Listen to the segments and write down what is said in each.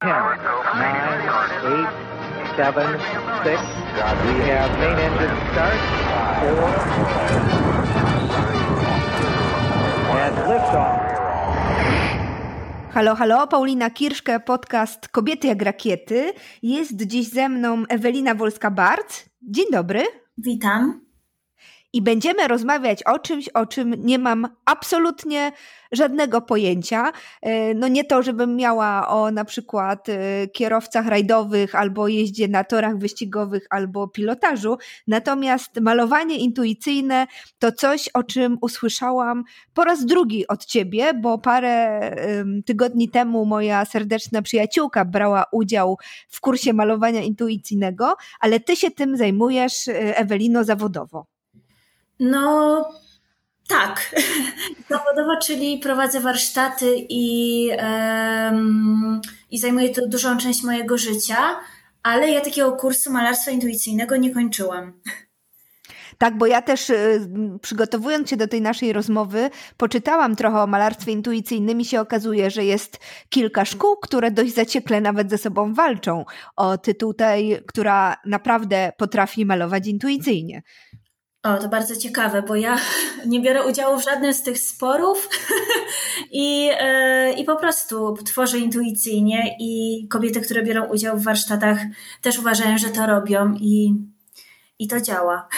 10, 9, 8, 7, 6. We have main engine start. 4. And liftoff. Halo, halo, Paulina Kirszke, podcast Kobiety jak rakiety. Jest dziś ze mną Ewelina Wolska-Barc. Dzień dobry. Witam i będziemy rozmawiać o czymś, o czym nie mam absolutnie żadnego pojęcia. E, no nie to, żebym miała o na przykład e, kierowcach rajdowych albo jeździe na torach wyścigowych albo pilotażu, natomiast malowanie intuicyjne to coś, o czym usłyszałam po raz drugi od ciebie, bo parę tygodni temu moja serdeczna przyjaciółka brała udział w kursie malowania intuicyjnego, ale ty się tym zajmujesz, e, Ewelino, zawodowo. No, tak. Zawodowo, czyli prowadzę warsztaty i, um, i zajmuję to dużą część mojego życia, ale ja takiego kursu malarstwa intuicyjnego nie kończyłam. Tak, bo ja też y, przygotowując się do tej naszej rozmowy, poczytałam trochę o malarstwie intuicyjnym i się okazuje, że jest kilka szkół, które dość zaciekle nawet ze sobą walczą o tytuł tej, która naprawdę potrafi malować intuicyjnie. O, to bardzo ciekawe, bo ja nie biorę udziału w żadnym z tych sporów i, yy, i po prostu tworzę intuicyjnie i kobiety, które biorą udział w warsztatach też uważają, że to robią i, i to działa.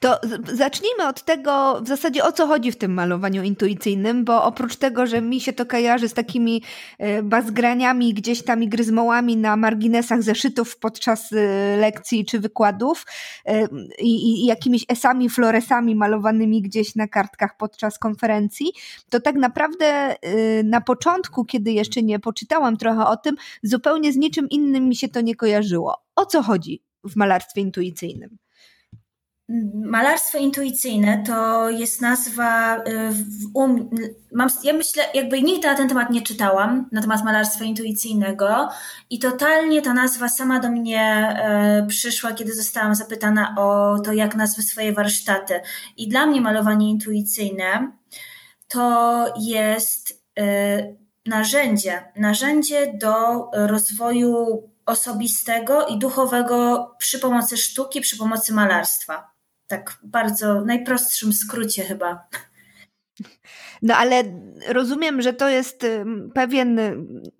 To zacznijmy od tego, w zasadzie o co chodzi w tym malowaniu intuicyjnym, bo oprócz tego, że mi się to kojarzy z takimi e, bazgraniami, gdzieś tam i gryzmołami na marginesach zeszytów podczas e, lekcji czy wykładów e, i, i jakimiś esami, floresami malowanymi gdzieś na kartkach podczas konferencji, to tak naprawdę na początku, kiedy jeszcze nie poczytałam trochę o tym, zupełnie z niczym innym mi się to nie kojarzyło. O co chodzi w malarstwie intuicyjnym? Malarstwo intuicyjne to jest nazwa. Y, um, mam, ja myślę, jakby nigdy na ten temat nie czytałam, na temat malarstwa intuicyjnego, i totalnie ta nazwa sama do mnie e, przyszła, kiedy zostałam zapytana o to, jak nazwy swoje warsztaty. I dla mnie malowanie intuicyjne to jest e, narzędzie, narzędzie do rozwoju osobistego i duchowego przy pomocy sztuki, przy pomocy malarstwa tak bardzo najprostszym skrócie chyba. No ale rozumiem, że to jest pewien,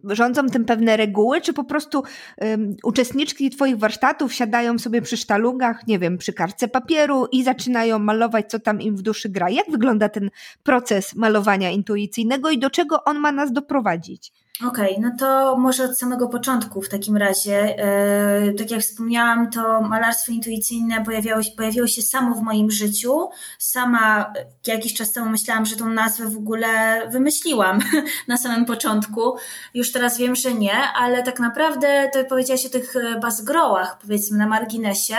rządzą tym pewne reguły, czy po prostu um, uczestniczki Twoich warsztatów siadają sobie przy sztalugach, nie wiem, przy kartce papieru i zaczynają malować, co tam im w duszy gra. Jak wygląda ten proces malowania intuicyjnego i do czego on ma nas doprowadzić? Okej, okay, no to może od samego początku w takim razie. Yy, tak jak wspomniałam, to malarstwo intuicyjne pojawiało się, pojawiło się samo w moim życiu. Sama jakiś czas temu myślałam, że tą nazwę w ogóle wymyśliłam na samym początku. Już teraz wiem, że nie, ale tak naprawdę to powiedziałaś o tych bazgrołach, powiedzmy na marginesie.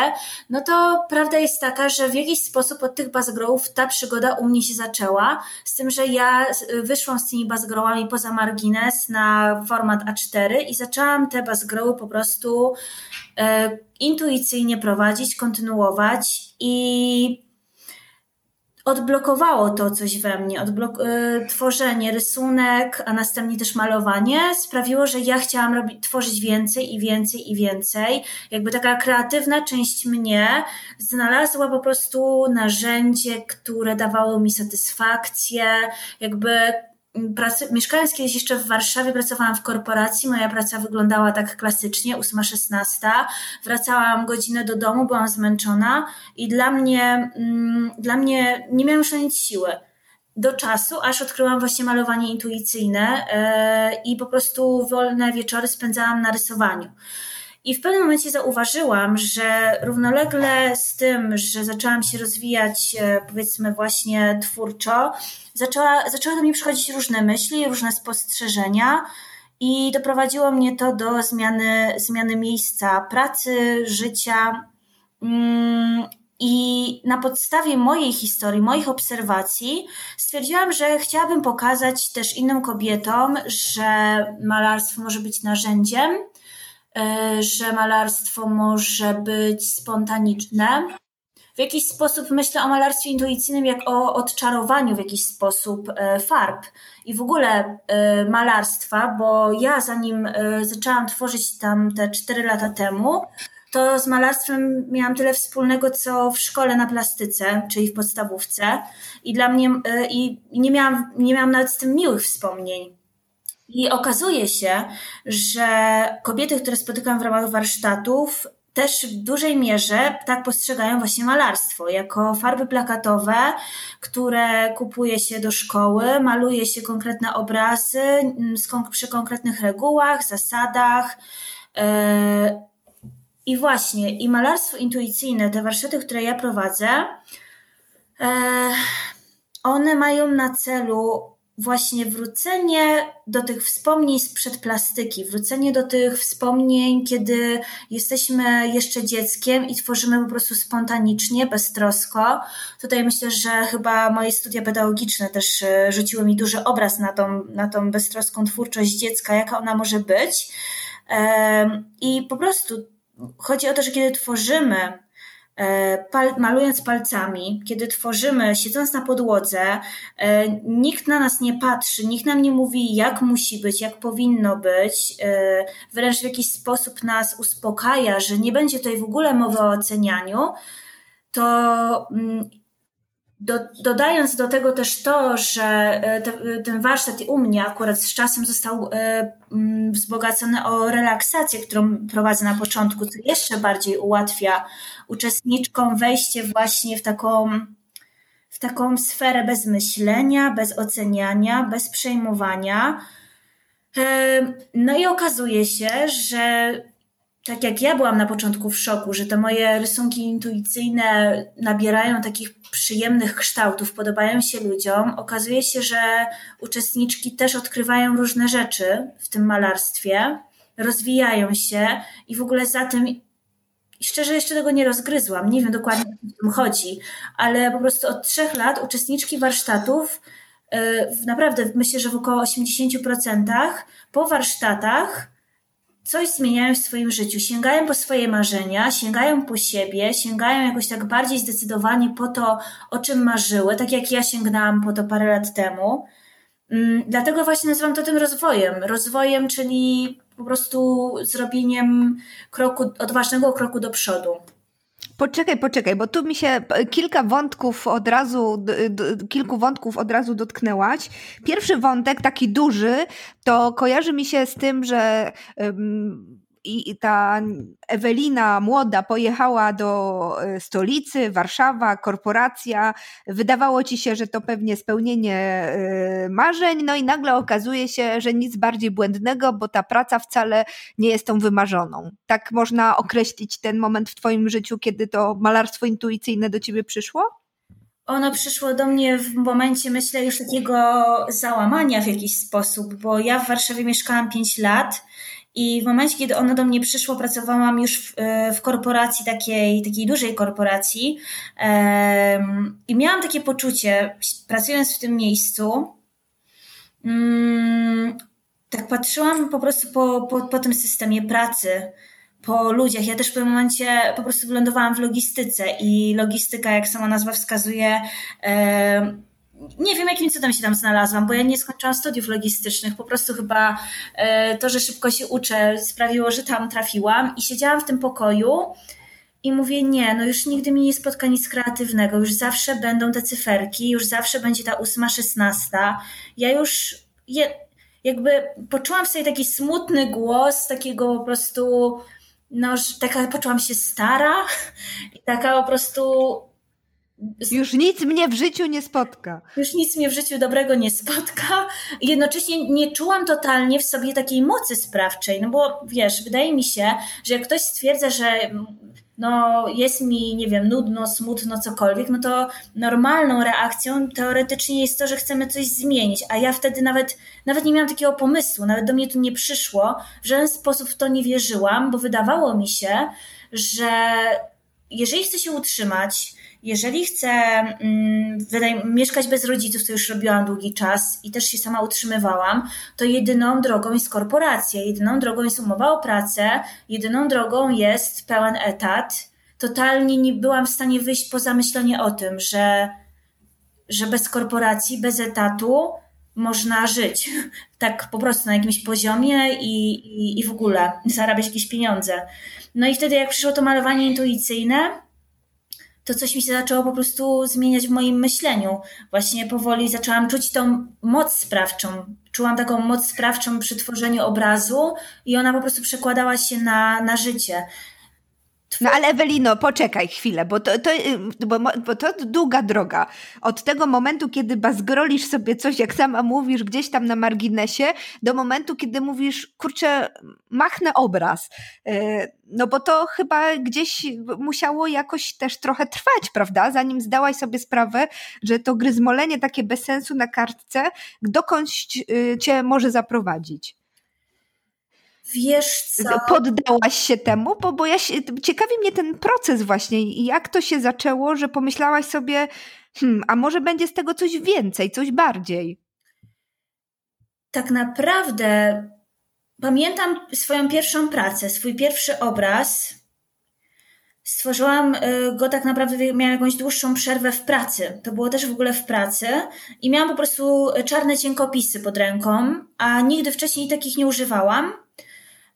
No to prawda jest taka, że w jakiś sposób od tych bazgrołów ta przygoda u mnie się zaczęła. Z tym, że ja wyszłam z tymi bazgrołami poza margines na format A4 i zaczęłam te bazgroły po prostu e, intuicyjnie prowadzić, kontynuować i odblokowało to coś we mnie. Odblok- e, tworzenie, rysunek, a następnie też malowanie sprawiło, że ja chciałam robić, tworzyć więcej i więcej i więcej. Jakby taka kreatywna część mnie znalazła po prostu narzędzie, które dawało mi satysfakcję, jakby pracy, mieszkając kiedyś jeszcze w Warszawie, pracowałam w korporacji. Moja praca wyglądała tak klasycznie, 8-16. Wracałam godzinę do domu, byłam zmęczona i dla mnie, mm, dla mnie nie miałam już na nic siły. Do czasu, aż odkryłam właśnie malowanie intuicyjne yy, i po prostu wolne wieczory spędzałam na rysowaniu. I w pewnym momencie zauważyłam, że równolegle z tym, że zaczęłam się rozwijać, e, powiedzmy, właśnie twórczo, zaczęła, zaczęły do mnie przychodzić różne myśli, różne spostrzeżenia. I doprowadziło mnie to do zmiany, zmiany miejsca pracy, życia. Mm, I na podstawie mojej historii, moich obserwacji, stwierdziłam, że chciałabym pokazać też innym kobietom, że malarstwo może być narzędziem, że malarstwo może być spontaniczne, w jakiś sposób myślę o malarstwie intuicyjnym jak o odczarowaniu w jakiś sposób e, farb i w ogóle e, malarstwa, bo ja zanim e, zaczęłam tworzyć tam te 4 lata temu, to z malarstwem miałam tyle wspólnego, co w szkole na plastyce, czyli w podstawówce i dla mnie i nie miałam, nie miałam nawet z tym miłych wspomnień. I okazuje się, że kobiety, które spotykam w ramach warsztatów, też w dużej mierze tak postrzegają właśnie malarstwo, jako farby plakatowe, które kupuje się do szkoły, maluje się konkretne obrazy mm, przy konkretnych regułach, zasadach. E, I właśnie, i malarstwo intuicyjne, te warsztaty, które ja prowadzę, e, one mają na celu właśnie wrócenie do tych wspomnień sprzed plastyki, wrócenie do tych wspomnień, kiedy jesteśmy jeszcze dzieckiem i tworzymy po prostu spontanicznie, beztrosko. Tutaj myślę, że chyba moje studia pedagogiczne też e, rzuciły mi duży obraz na tą, na tą beztroską twórczość dziecka, jaka ona może być. I po prostu chodzi o to, że kiedy tworzymy pal, malując palcami, kiedy tworzymy, siedząc na podłodze, e, nikt na nas nie patrzy, nikt nam nie mówi, jak musi być, jak powinno być, e, wręcz w jakiś sposób nas uspokaja, że nie będzie tutaj w ogóle mowy o ocenianiu, to mm, do, dodając do tego też to, że e, te, ten warsztat u mnie akurat z czasem został e, mm, wzbogacony o relaksację, którą prowadzę na początku, co jeszcze bardziej ułatwia uczestniczkom wejście właśnie w taką, w taką sferę bez myślenia, bez oceniania, bez przejmowania. E, no i okazuje się, że tak jak ja byłam na początku w szoku, że te moje rysunki intuicyjne nabierają takich przyjemnych kształtów, podobają się ludziom, okazuje się, że uczestniczki też odkrywają różne rzeczy w tym malarstwie, rozwijają się i w ogóle za tym szczerze jeszcze tego nie rozgryzłam, nie wiem dokładnie o tym chodzi, ale po prostu od trzech lat uczestniczki warsztatów, yy, naprawdę myślę, że w około 80% po warsztatach coś zmieniają w swoim życiu, sięgają po swoje marzenia, sięgają po siebie, sięgają jakoś tak bardziej zdecydowanie po to, o czym marzyły, tak jak ja sięgnęłam po to parę lat temu. Mm, dlatego właśnie nazywam to tym rozwojem. Rozwojem, czyli po prostu zrobieniem kroku, odważnego kroku do przodu. Poczekaj, poczekaj, bo tu mi się kilka wątków od razu, kilku wątków od razu dotknęłaś. Pierwszy wątek, taki duży, to kojarzy mi się z tym, że i ta Ewelina młoda pojechała do e, stolicy, Warszawa, korporacja. Wydawało ci się, że to pewnie spełnienie e, marzeń, no i nagle okazuje się, że nic bardziej błędnego, bo ta praca wcale nie jest tą wymarzoną. Tak można określić ten moment w Twoim życiu, kiedy to malarstwo intuicyjne do Ciebie przyszło? Ono przyszło do mnie w momencie, myślę, już takiego załamania w jakiś sposób, bo ja w Warszawie mieszkałam 5 lat i w momencie, kiedy ono do mnie przyszło, pracowałam już w, e, w korporacji, takiej, takiej dużej korporacji. Um, I miałam takie poczucie, pracując w tym miejscu, um, tak patrzyłam po prostu po, po, po tym systemie pracy, po ludziach. Ja też w pewnym momencie po prostu wylądowałam w logistyce i logistyka, jak sama nazwa wskazuje, um, nie wiem, jakim cudem się tam znalazłam, bo ja nie skończyłam studiów logistycznych. Po prostu chyba e, to, że szybko się uczę, sprawiło, że tam trafiłam i siedziałam w tym pokoju i mówię, nie, no już nigdy mi nie spotka nic kreatywnego, już zawsze będą te cyferki, już zawsze będzie ta ósma, szesnasta. Ja już je, jakby poczułam w sobie taki smutny głos, takiego po prostu, no, taka poczułam się stara i taka po prostu już nic mnie w życiu nie spotka. Już nic mnie w życiu dobrego nie spotka. Jednocześnie nie czułam totalnie w sobie takiej mocy sprawczej. No bo wiesz, wydaje mi się, że jak ktoś stwierdza, że no jest mi, nie wiem, nudno, smutno, cokolwiek, no to normalną reakcją teoretycznie jest to, że chcemy coś zmienić, a ja wtedy nawet, nawet nie miałam takiego pomysłu, nawet do mnie to nie przyszło, w żaden sposób w to nie wierzyłam, bo wydawało mi się, że jeżeli chcę się utrzymać, jeżeli chcę mm, mieszkać bez rodziców, co już robiłam długi czas i też się sama utrzymywałam, to jedyną drogą jest korporacja, jedyną drogą jest umowa o pracę, jedyną drogą jest pełen etat, totalnie nie byłam w stanie wyjść poza myślenie o tym, że, że bez korporacji, bez etatu można żyć. Tak po prostu na jakimś poziomie i, i, i w ogóle zarabiać jakieś pieniądze. No i wtedy, jak przyszło to malowanie intuicyjne, to coś mi się zaczęło po prostu zmieniać w moim myśleniu. Właśnie powoli zaczęłam czuć tą moc sprawczą. Czułam taką moc sprawczą przy tworzeniu obrazu i ona po prostu przekładała się na, na życie. No ale Ewelino, poczekaj chwilę, bo to, to, y, bo, bo to długa droga. Od tego momentu, kiedy bazgrolisz sobie coś, jak sama mówisz, gdzieś tam na marginesie, do momentu, kiedy mówisz, kurczę, machnę obraz. Y, no bo to chyba gdzieś musiało jakoś też trochę trwać, prawda? Zanim zdałaś sobie sprawę, że to gryzmolenie takie bez sensu na kartce dokądś y, cię może zaprowadzić. Wiesz co? Poddałaś się temu, bo, bo ja się, ciekawi mnie ten proces właśnie i jak to się zaczęło, że pomyślałaś sobie, hmm, a może będzie z tego coś więcej, coś bardziej. Tak naprawdę pamiętam swoją pierwszą pracę, swój pierwszy obraz. Stworzyłam y, go tak naprawdę, miałam jakąś dłuższą przerwę w pracy. To było też w ogóle w pracy. I miałam po prostu czarne cienkopisy pod ręką, a nigdy wcześniej takich nie używałam.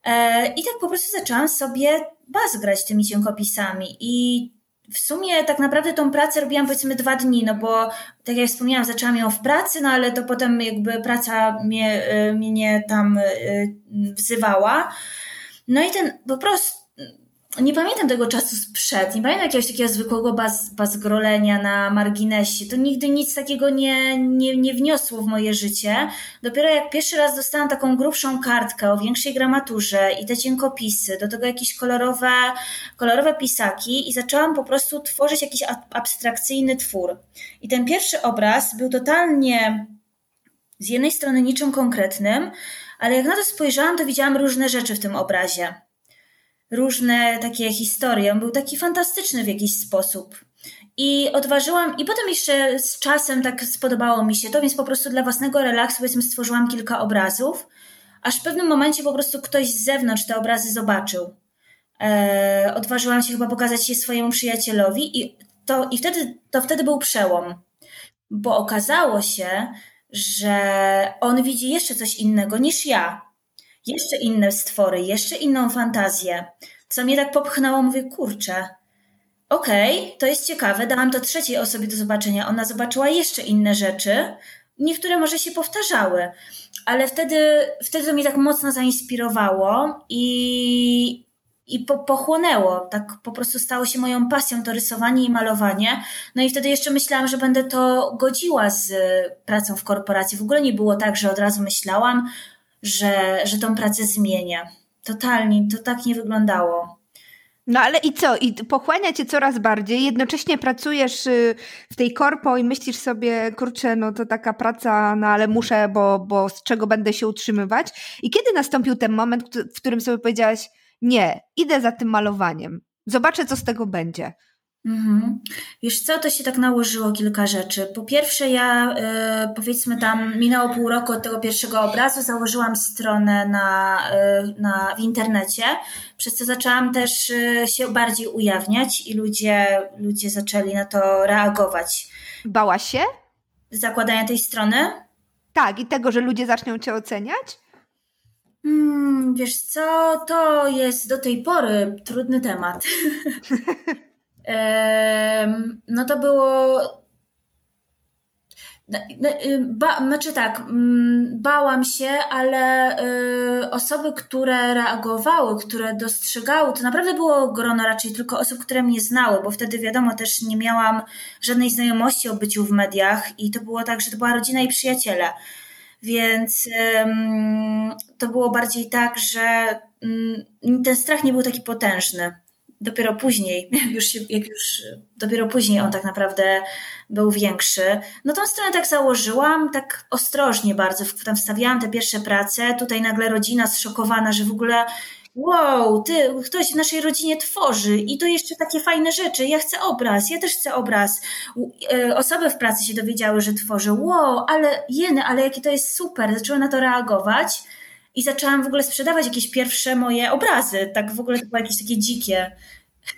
E, I tak po prostu zaczęłam sobie bazgrać tymi cienkopisami i w sumie tak naprawdę tą pracę robiłam powiedzmy dwa dni, no bo tak jak wspomniałam, zaczęłam ją w pracy, no ale to potem jakby praca mnie, e, mnie tam e, wzywała. No i ten po prostu nie pamiętam tego czasu sprzed, nie pamiętam jakiegoś takiego zwykłego baz, bazgrolenia na marginesie. To nigdy nic takiego nie, nie, nie wniosło w moje życie. Dopiero jak pierwszy raz dostałam taką grubszą kartkę o większej gramaturze i te cienkopisy, do tego jakieś kolorowe, kolorowe pisaki i zaczęłam po prostu tworzyć jakiś abstrakcyjny twór. I ten pierwszy obraz był totalnie z jednej strony niczym konkretnym, ale jak na to spojrzałam, to widziałam różne rzeczy w tym obrazie różne takie historie. On był taki fantastyczny w jakiś sposób. I odważyłam, i potem jeszcze z czasem tak spodobało mi się to, więc po prostu dla własnego relaksu powiedzmy stworzyłam kilka obrazów, aż w pewnym momencie po prostu ktoś z zewnątrz te obrazy zobaczył. Eee, odważyłam się chyba pokazać je swojemu przyjacielowi i, to, i wtedy, to wtedy był przełom, bo okazało się, że on widzi jeszcze coś innego niż ja jeszcze inne stwory, jeszcze inną fantazję, co mnie tak popchnęło, mówię, kurczę, okej, okay, to jest ciekawe, dałam to trzeciej osobie do zobaczenia, ona zobaczyła jeszcze inne rzeczy, niektóre może się powtarzały, ale wtedy, wtedy to mnie tak mocno zainspirowało i, i po, pochłonęło. Tak po prostu stało się moją pasją to rysowanie i malowanie. No i wtedy jeszcze myślałam, że będę to godziła z pracą w korporacji. W ogóle nie było tak, że od razu myślałam, że, że tą pracę zmienię. Totalnie, to tak nie wyglądało. No ale i co? I pochłania cię coraz bardziej, jednocześnie pracujesz y, w tej korpo i myślisz sobie, kurczę, no to taka praca, no ale muszę, bo, bo z czego będę się utrzymywać. I kiedy nastąpił ten moment, w którym sobie powiedziałaś, nie, idę za tym malowaniem, zobaczę, co z tego będzie. Mhm. Wiesz co, to się tak nałożyło kilka rzeczy. Po pierwsze, ja y, powiedzmy tam minęło pół roku od tego pierwszego obrazu, założyłam stronę na, y, na, w internecie, przez co zaczęłam też y, się bardziej ujawniać i ludzie, ludzie zaczęli na to reagować. Bałaś się? Zakładania tej strony? Tak, i tego, że ludzie zaczną cię oceniać? Hmm, wiesz co, to jest do tej pory trudny temat. no to było. No, no, y, ba, znaczy tak, mm, bałam się, ale y, osoby, które reagowały, które dostrzegały, to naprawdę było grono raczej tylko osób, które mnie znały, bo wtedy wiadomo też nie miałam żadnej znajomości o byciu w mediach i to było tak, że to była rodzina i przyjaciele. Więc to było bardziej tak, że mm, ten strach nie był taki potężny dopiero później, już, się, jak już dopiero później on tak naprawdę był większy. No tą stronę tak założyłam, tak ostrożnie bardzo, tam wstawiałam te pierwsze prace, tutaj nagle rodzina zszokowana, że w ogóle wow, ty, ktoś w naszej rodzinie tworzy i to jeszcze takie fajne rzeczy, ja chcę obraz, ja też chcę obraz. E, osoby w pracy się dowiedziały, że tworzę, wow, ale jeny, ale jakie to jest super, zaczęły na to reagować i zaczęłam w ogóle sprzedawać jakieś pierwsze moje obrazy, tak w ogóle to było jakieś takie dzikie.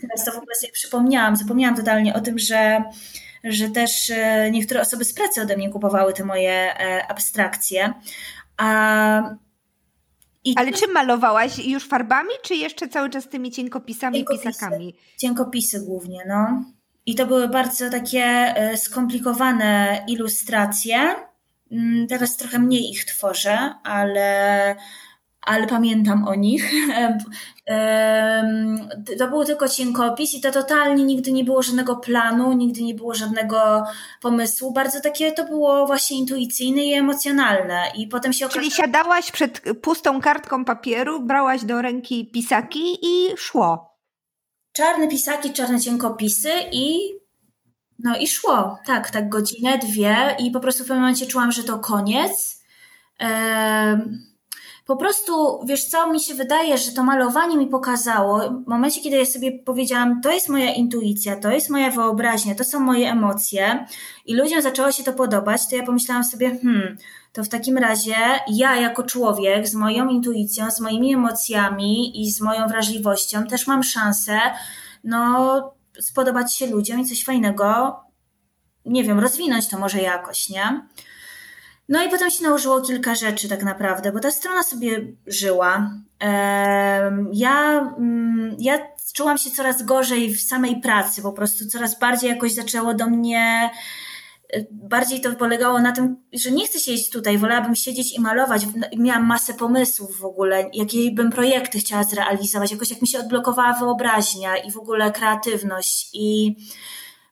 Teraz to w ogóle sobie przypomniałam, zapomniałam totalnie o tym, że, że też e, niektóre osoby z pracy ode mnie kupowały te moje e, abstrakcje. A, i Ale czym malowałaś? Już farbami, czy jeszcze cały czas tymi cienkopisami cienkopisy, i pisakami? Cienkopisy głównie, no. I to były bardzo takie e, skomplikowane ilustracje. Mm, teraz trochę mniej ich tworzę, ale ale pamiętam o nich. To był tylko cienkopis i to totalnie nigdy nie było żadnego planu, nigdy nie było żadnego pomysłu. Bardzo takie to było właśnie intuicyjne i emocjonalne. I potem się okazało... Czyli siadałaś przed pustą kartką papieru, brałaś do ręki pisaki i szło. Czarne pisaki, czarne cienkopisy i no i szło. Tak, tak godzinę, dwie i po prostu w pewnym momencie czułam, że to koniec. Po prostu, wiesz co, mi się wydaje, że to malowanie mi pokazało, w momencie, kiedy ja sobie powiedziałam, to jest moja intuicja, to jest moja wyobraźnia, to są moje emocje i ludziom zaczęło się to podobać, to ja pomyślałam sobie, hmm, to w takim razie ja jako człowiek z moją intuicją, z moimi emocjami i z moją wrażliwością też mam szansę, no, spodobać się ludziom i coś fajnego, nie wiem, rozwinąć to może jakoś, nie? No i potem się nałożyło kilka rzeczy tak naprawdę, bo ta strona sobie żyła. Ja, mm, ja czułam się coraz gorzej w samej pracy, po prostu coraz bardziej jakoś zaczęło do mnie bardziej to polegało na tym, że nie chcę siedzieć tutaj, wolałabym siedzieć i malować. Miałam masę pomysłów w ogóle, jakie bym projekty chciała zrealizować, jakoś jak mi się odblokowała wyobraźnia i w ogóle kreatywność i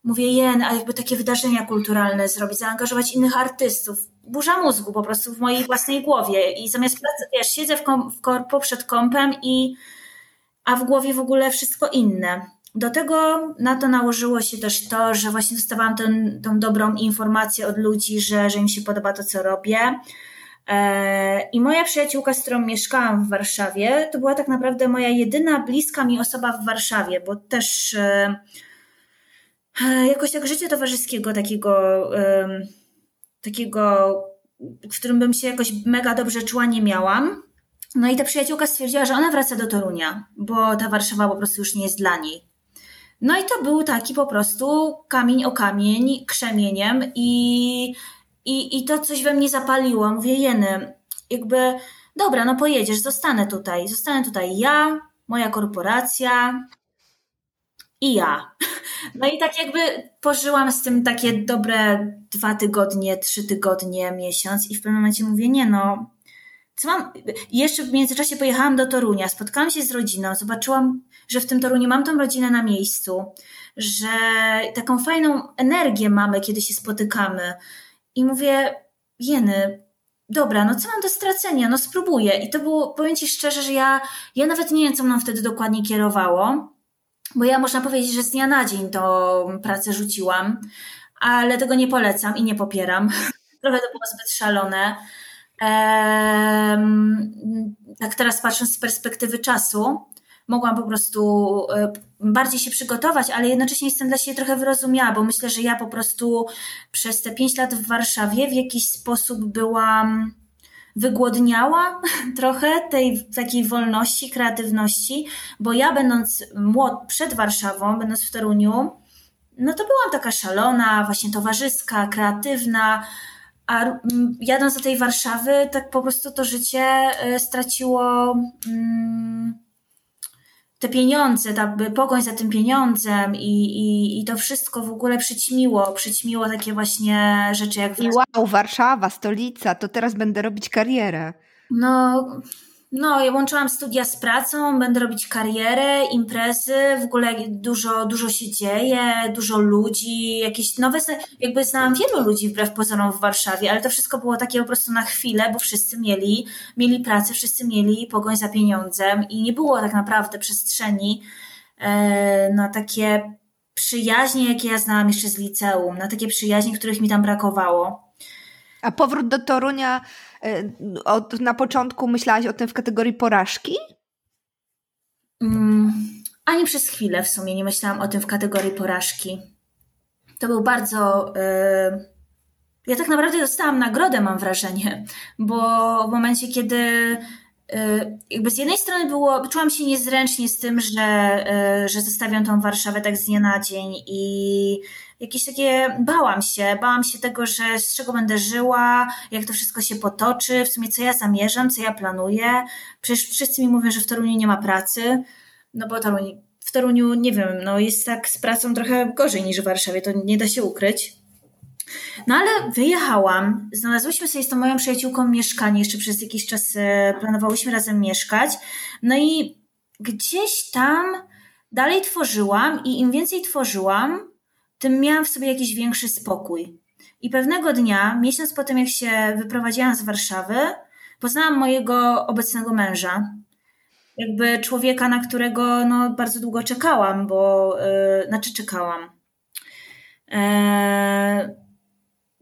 mówię, jen, a jakby takie wydarzenia kulturalne zrobić, zaangażować innych artystów. Burza mózgu po prostu w mojej własnej głowie i zamiast pracy, wiesz, siedzę w, kom, w przed kompem i a w głowie w ogóle wszystko inne. Do tego na to nałożyło się też to, że właśnie dostawałam ten, tą dobrą informację od ludzi, że, że im się podoba to, co robię. E, I moja przyjaciółka, z którą mieszkałam w Warszawie, to była tak naprawdę moja jedyna bliska mi osoba w Warszawie, bo też e, E, jakoś tak życie towarzyskiego takiego, takiego, w którym bym się jakoś mega dobrze czuła, nie miałam. No i ta przyjaciółka stwierdziła, że ona wraca do Torunia, bo ta Warszawa po prostu już nie jest dla niej. No i to był taki po prostu kamień o kamień, krzemieniem i, i, i to coś we mnie zapaliło. Mówię, Jeny, jakby, dobra, no pojedziesz, zostanę tutaj, zostanę tutaj ja, moja korporacja i ja. No i tak jakby pożyłam z tym takie dobre dwa tygodnie, trzy tygodnie, miesiąc i w pewnym momencie mówię, nie no, co mam? Jeszcze w międzyczasie pojechałam do Torunia, spotkałam się z rodziną, zobaczyłam, że w tym Toruniu mam tą rodzinę na miejscu, że taką fajną energię mamy, kiedy się spotykamy. I mówię, jeny, dobra, no co mam do stracenia? No spróbuję. I to było, powiem Ci szczerze, że ja, ja nawet nie wiem, co mną wtedy dokładnie kierowało, bo ja można powiedzieć, że z dnia na dzień tą pracę rzuciłam, ale tego nie polecam i nie popieram. Trochę to było zbyt szalone. Tak teraz patrząc z perspektywy czasu, mogłam po prostu e, bardziej się przygotować, ale jednocześnie jestem dla siebie trochę wyrozumiała, bo myślę, że ja po prostu przez te pięć lat w Warszawie w jakiś sposób byłam wygłodniała trochę tej takiej wolności, kreatywności, bo ja będąc młod, przed Warszawą, będąc w Toruniu, no to byłam taka szalona, właśnie towarzyska, kreatywna, a jadąc do tej Warszawy, tak po prostu to życie e, straciło mm, te pieniądze, ta pogoń za tym pieniądzem i, i, i to wszystko w ogóle przyćmiło, przyćmiło takie właśnie rzeczy jak... I wow, Warszawa, stolica, to teraz będę robić karierę. No, no, ja łączyłam studia z pracą, będę robić karierę, imprezy, w ogóle dużo, dużo się dzieje, dużo ludzi, jakieś nowe, jakby znałam wielu ludzi wbrew pozorom w Warszawie, ale to wszystko było takie po prostu na chwilę, bo wszyscy mieli, mieli pracę, wszyscy mieli pogoń za pieniądzem i nie było tak naprawdę przestrzeni e, na takie przyjaźnie, jakie ja znałam jeszcze z liceum, na takie przyjaźnie, których mi tam brakowało. A powrót do Torunia od, na początku myślałaś o tym w kategorii porażki? Mm, ani przez chwilę w sumie nie myślałam o tym w kategorii porażki. To był bardzo. Yy, ja tak naprawdę dostałam nagrodę, mam wrażenie, bo w momencie, kiedy jakby z jednej strony było, czułam się niezręcznie z tym, że, że zostawiam tą Warszawę tak z dnia na dzień i jakieś takie, bałam się, bałam się tego, że z czego będę żyła, jak to wszystko się potoczy, w sumie co ja zamierzam, co ja planuję. Przecież wszyscy mi mówią, że w Toruniu nie ma pracy, no bo Toruń, w Toruniu, nie wiem, no jest tak z pracą trochę gorzej niż w Warszawie, to nie da się ukryć. No ale wyjechałam, znalazłyśmy sobie z tą moją przyjaciółką mieszkanie, jeszcze przez jakiś czas e, planowałyśmy razem mieszkać, no i gdzieś tam dalej tworzyłam i im więcej tworzyłam, tym miałam w sobie jakiś większy spokój. I pewnego dnia, miesiąc po tym, jak się wyprowadziłam z Warszawy, poznałam mojego obecnego męża. Jakby człowieka, na którego no, bardzo długo czekałam, bo yy, znaczy czekałam. Yy,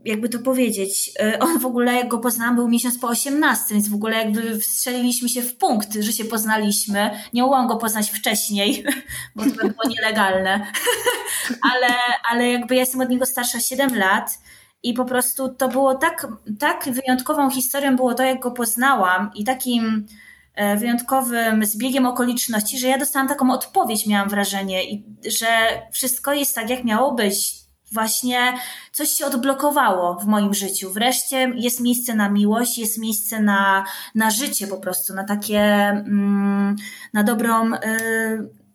jakby to powiedzieć, e, on w ogóle, jak go poznałam, był miesiąc po 18, więc w ogóle jakby wstrzeliliśmy się w punkt, że się poznaliśmy. Nie mogłam go poznać wcześniej, bo to by było nielegalne. ale, ale jakby ja jestem od niego starsza 7 lat i po prostu to było tak, tak wyjątkową historią było to, jak go poznałam i takim e, wyjątkowym zbiegiem okoliczności, że ja dostałam taką odpowiedź, miałam wrażenie, i że wszystko jest tak, jak miało być właśnie coś się odblokowało w moim życiu. Wreszcie jest miejsce na miłość, jest miejsce na, na życie po prostu, na takie, mm, na dobrą, y,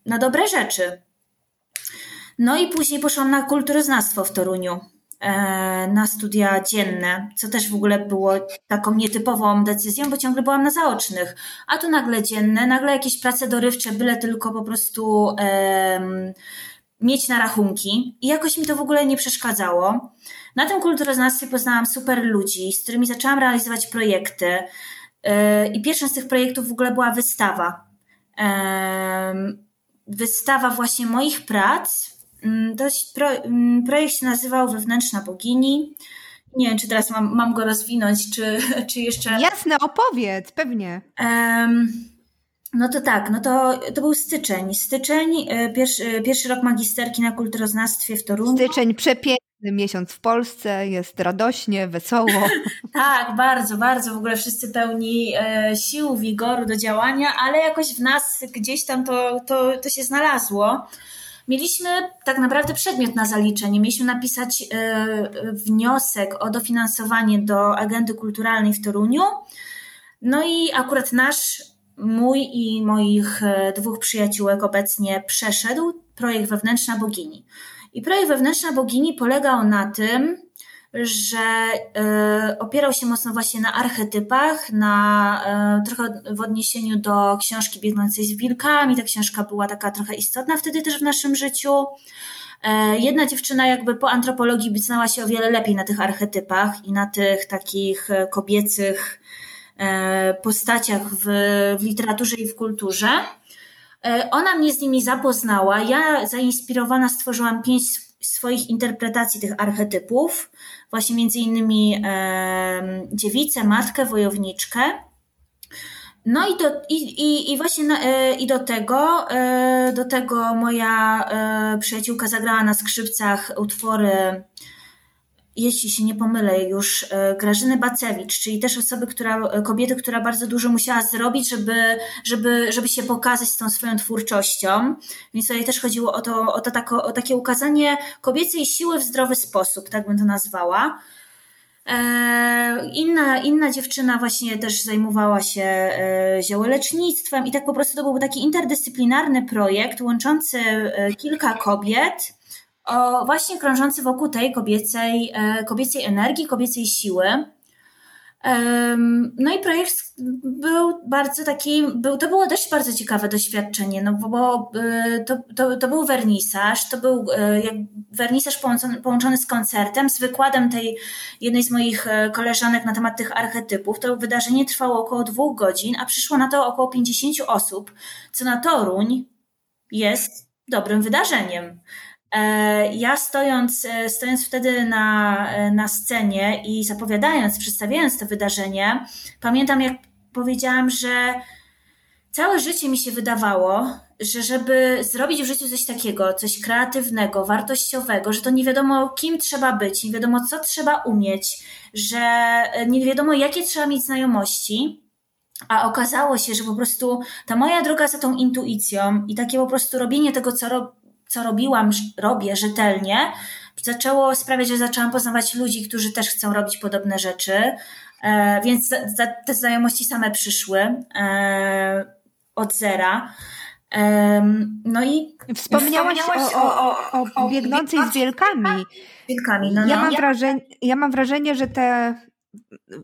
na dobre rzeczy. No i później poszłam na kulturoznawstwo w Toruniu e, na studia dzienne, co też w ogóle było taką nietypową decyzją, bo ciągle byłam na zaocznych. A tu nagle dzienne, nagle jakieś prace dorywcze, byle tylko po prostu mieć na rachunki i jakoś mi to w ogóle nie przeszkadzało. Na tym kulturoznawstwie poznałam super ludzi, z którymi zaczęłam realizować projekty yy, i pierwszym z tych projektów w ogóle była wystawa. Wystawa właśnie moich prac. Yy, pro, projekt się nazywał Wewnętrzna Bogini. Nie wiem, czy teraz mam, mam go rozwinąć, czy, czy jeszcze. Jasne, opowiedz, pewnie. No to tak, no to, to był styczeń. Styczeń, e, pierwszy, e, pierwszy rok magisterki na kulturoznawstwie w Toruniu. Styczeń przepiękny miesiąc w Polsce, jest radośnie, wesoło. tak, bardzo, bardzo. W ogóle wszyscy pełni e, sił, wigoru do działania, ale jakoś w nas gdzieś tam to, to, to się znalazło. Mieliśmy tak naprawdę przedmiot na zaliczenie. Mieliśmy napisać wniosek o dofinansowanie do agendy kulturalnej w Toruniu. No i akurat nasz mój i moich e, dwóch przyjaciółek obecnie przeszedł projekt Wewnętrzna Bogini. I projekt Wewnętrzna Bogini polegał na tym, że y, opierał się mocno właśnie na archetypach, na y, trochę w odniesieniu do książki Biegnącej z wilkami. Ta książka była taka trochę istotna wtedy też w naszym życiu. Jedna dziewczyna jakby po antropologii znała się o wiele lepiej na tych archetypach i na tych takich kobiecych postaciach w, w literaturze i w kulturze. E, ona mnie z nimi zapoznała. Ja zainspirowana stworzyłam pięć swoich interpretacji tych archetypów, właśnie między innymi e, dziewicę, matkę, wojowniczkę. No i do, i, i, i właśnie na, e, i do tego, e, do tego moja e, przyjaciółka zagrała na skrzypcach utwory jeśli się nie pomylę, już e, Grażyny Bacewicz, czyli też osoby, która, e, kobiety, która bardzo dużo musiała zrobić, żeby, żeby, żeby się pokazać z tą swoją twórczością. Więc tutaj też chodziło o to, o to o takie ukazanie kobiecej siły w zdrowy sposób, tak bym to nazwała. E, inna, inna dziewczyna właśnie też zajmowała się ziołolecznictwem i tak po prostu to był taki interdyscyplinarny projekt łączący kilka kobiet, o, właśnie krążący wokół tej kobiecej, e, kobiecej energii, kobiecej siły. No i projekt był bardzo taki, był, to było dość bardzo ciekawe doświadczenie, no bo e, to, to, to był wernisaż, to był e, jak wernisaż połączony, połączony z koncertem, z wykładem tej jednej z moich koleżanek na temat tych archetypów. To wydarzenie trwało około dwóch godzin, a przyszło na to około 50 osób, co na Toruń jest dobrym wydarzeniem. E, ja stojąc, e, stojąc wtedy na, e, na scenie i zapowiadając, przedstawiając to wydarzenie, pamiętam jak powiedziałam, że całe życie mi się wydawało, że żeby zrobić w życiu coś takiego, coś kreatywnego, wartościowego, że to nie wiadomo kim trzeba być, nie wiadomo co trzeba umieć, że nie wiadomo jakie trzeba mieć znajomości, A okazało się, że po prostu ta moja droga za tą intuicją i takie po prostu robienie tego, co, co robiłam, robię rzetelnie, zaczęło sprawiać, że zaczęłam poznawać ludzi, którzy też chcą robić podobne rzeczy. E, więc za, za, te znajomości same przyszły e, od zera. E, no i wspomniałaś, wspomniałaś o, o, o, o biegnącej z wielkami. Wilkami, no, no. Ja, mam wrażenie, ja mam wrażenie, że te